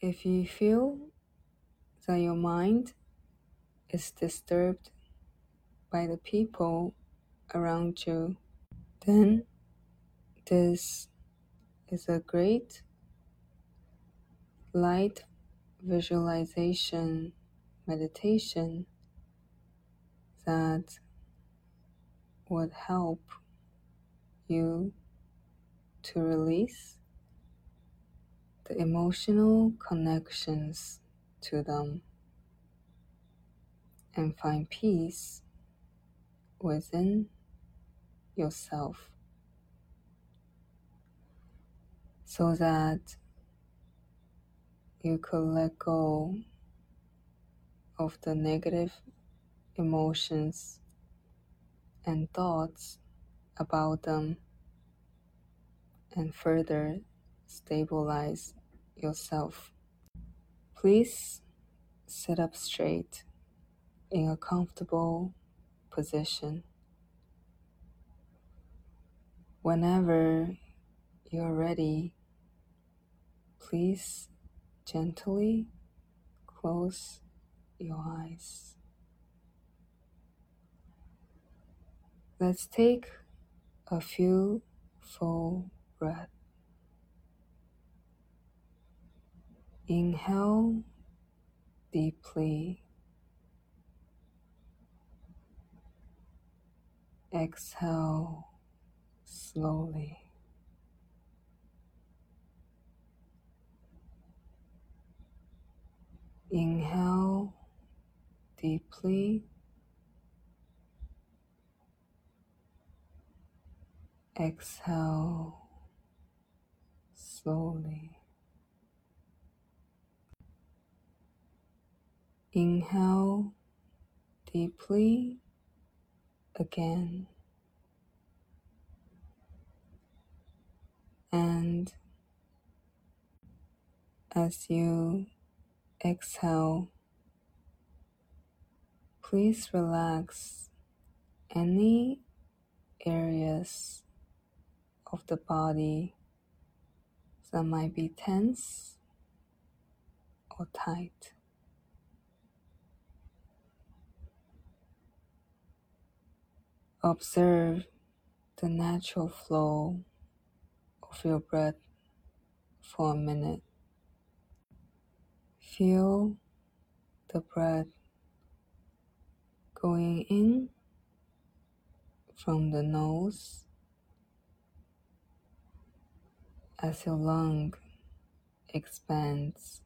If you feel that your mind is disturbed by the people around you, then this is a great light visualization meditation that would help you to release the emotional connections to them and find peace within yourself. So that you could let go of the negative emotions and thoughts about them and further stabilize yourself. Please sit up straight in a comfortable position. Whenever you're ready, please gently close your eyes. Let's take a few full breaths. Inhale deeply. Exhale slowly. Inhale deeply. Exhale slowly. Inhale deeply again. And as you exhale, please relax any areas of the body that might be tense or tight. Observe the natural flow of your breath for a minute. Feel the breath going in from the nose as your lung expands.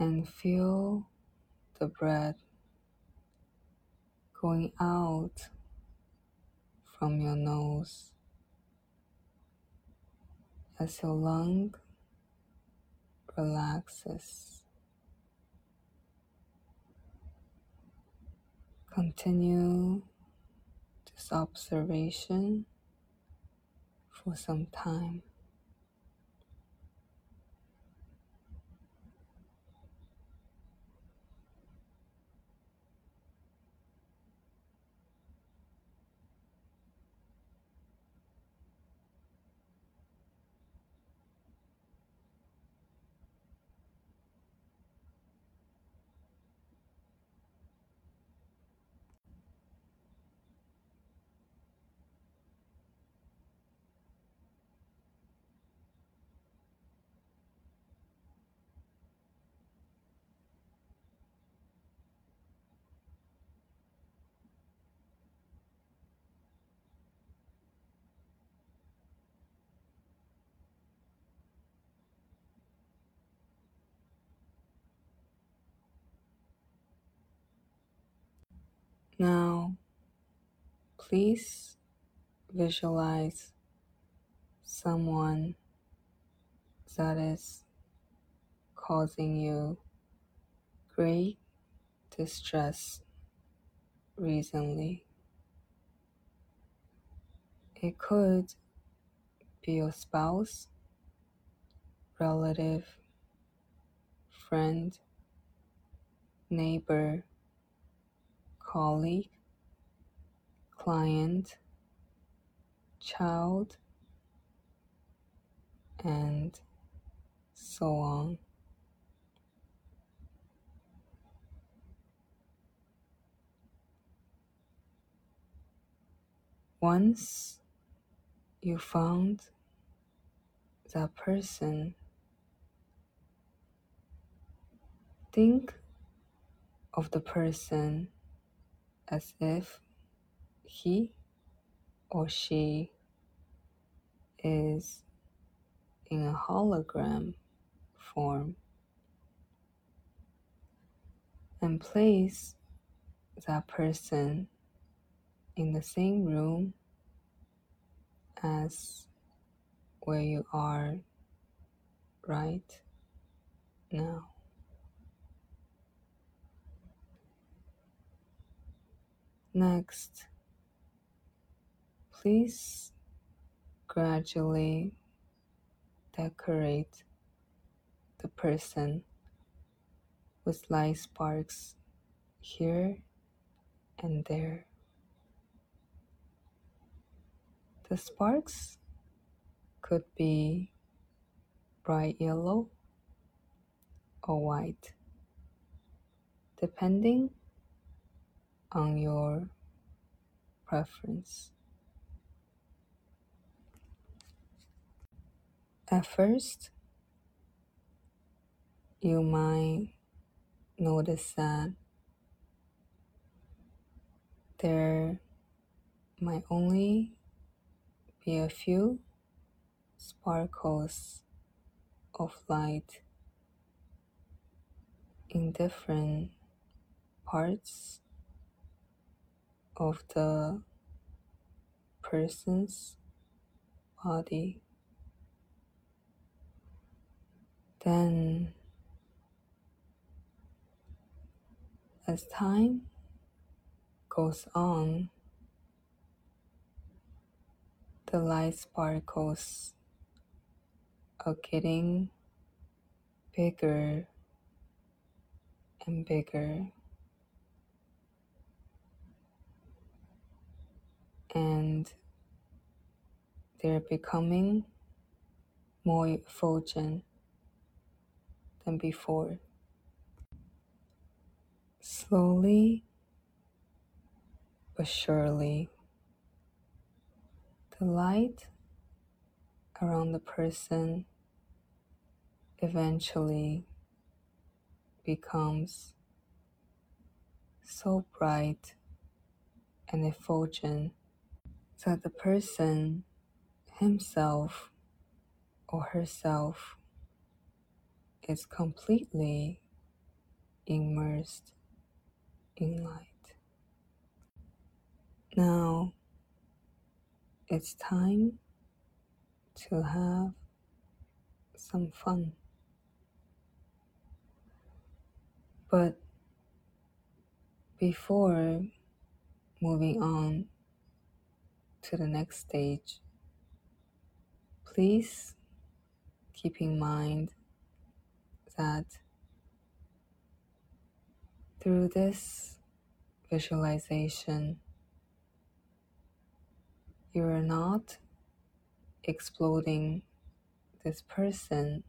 And feel the breath going out from your nose as your lung relaxes. Continue this observation for some time. Now, please visualize someone that is causing you great distress recently. It could be your spouse, relative, friend, neighbor, colleague, client, child, and so on. Once you found that person, think of the person as if he or she is in a hologram form and place that person in the same room as where you are right now. Next, please gradually decorate the person with light sparks here and there. The sparks could be bright yellow or white, depending on your preference. At first, you might notice that there might only be a few sparkles of light in different parts of the person's body. Then, as time goes on, the light sparkles are getting bigger and bigger. And they're becoming more effulgent than before. Slowly but surely, the light around the person eventually becomes so bright and effulgent that the person himself or herself is completely immersed in light. Now it's time to have some fun. But before moving on to the next stage, please keep in mind that through this visualization, you are not exploding this person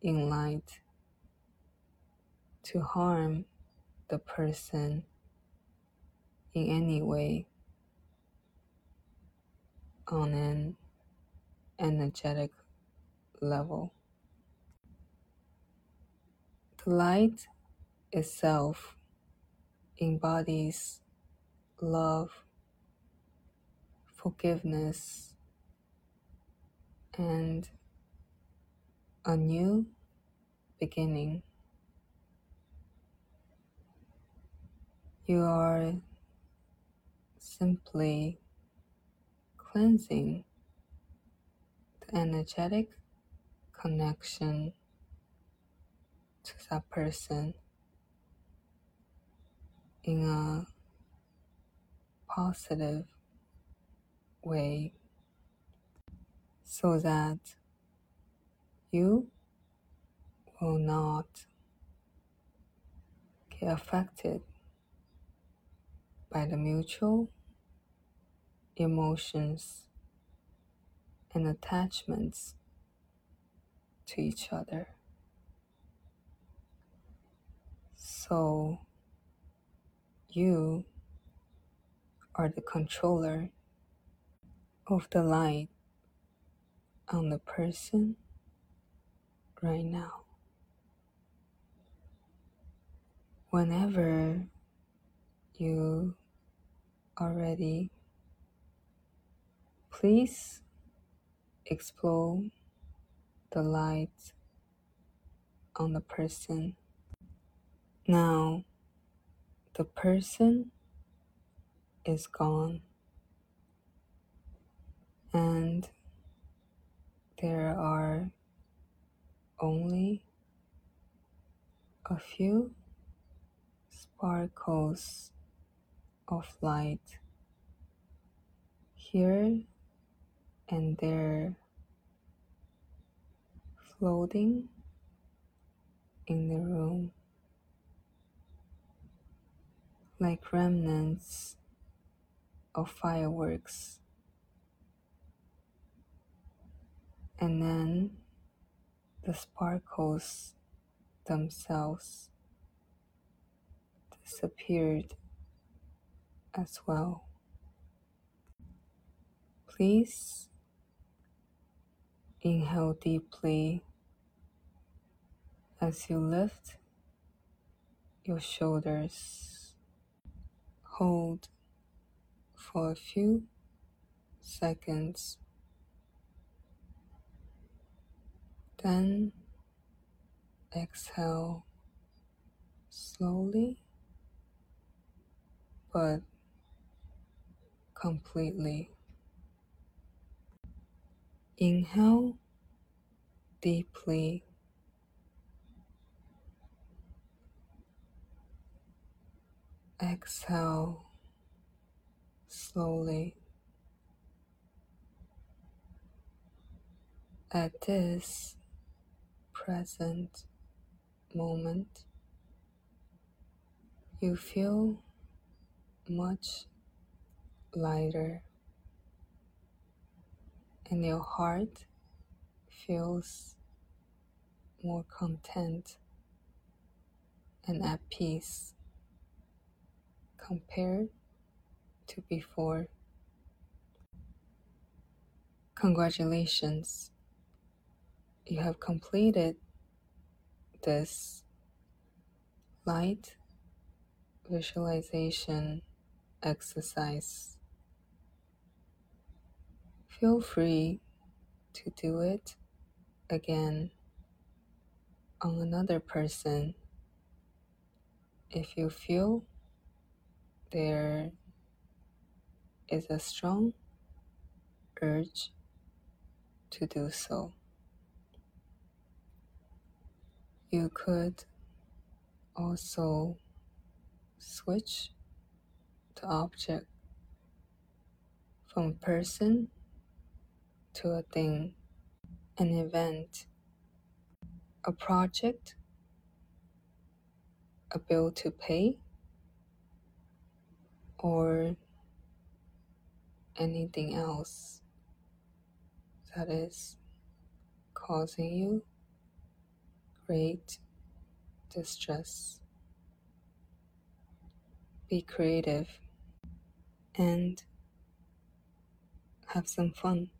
in light to harm the person in any way on an energetic level. The light itself embodies love, forgiveness, and a new beginning. You are simply cleansing energetic connection to that person in a positive way so that you will not get affected by the mutual emotions and attachments to each other. So you are the controller of the light on the person right now. Whenever you are ready, please explore the light on the person. Now, the person is gone, and there are only a few sparkles of light here and they're floating in the room like remnants of fireworks. And then the sparkles themselves disappeared as well. Please inhale deeply as you lift your shoulders. Hold for a few seconds. Then exhale slowly but completely. Inhale deeply. Exhale slowly. At this present moment, you feel much lighter and your heart feels more content and at peace compared to before. Congratulations, you have completed this light visualization exercise. Feel free to do it again on another person if you feel there is a strong urge to do so. You could also switch the object from person to a thing, an event, a project, a bill to pay, or anything else that is causing you great distress. Be creative and have some fun.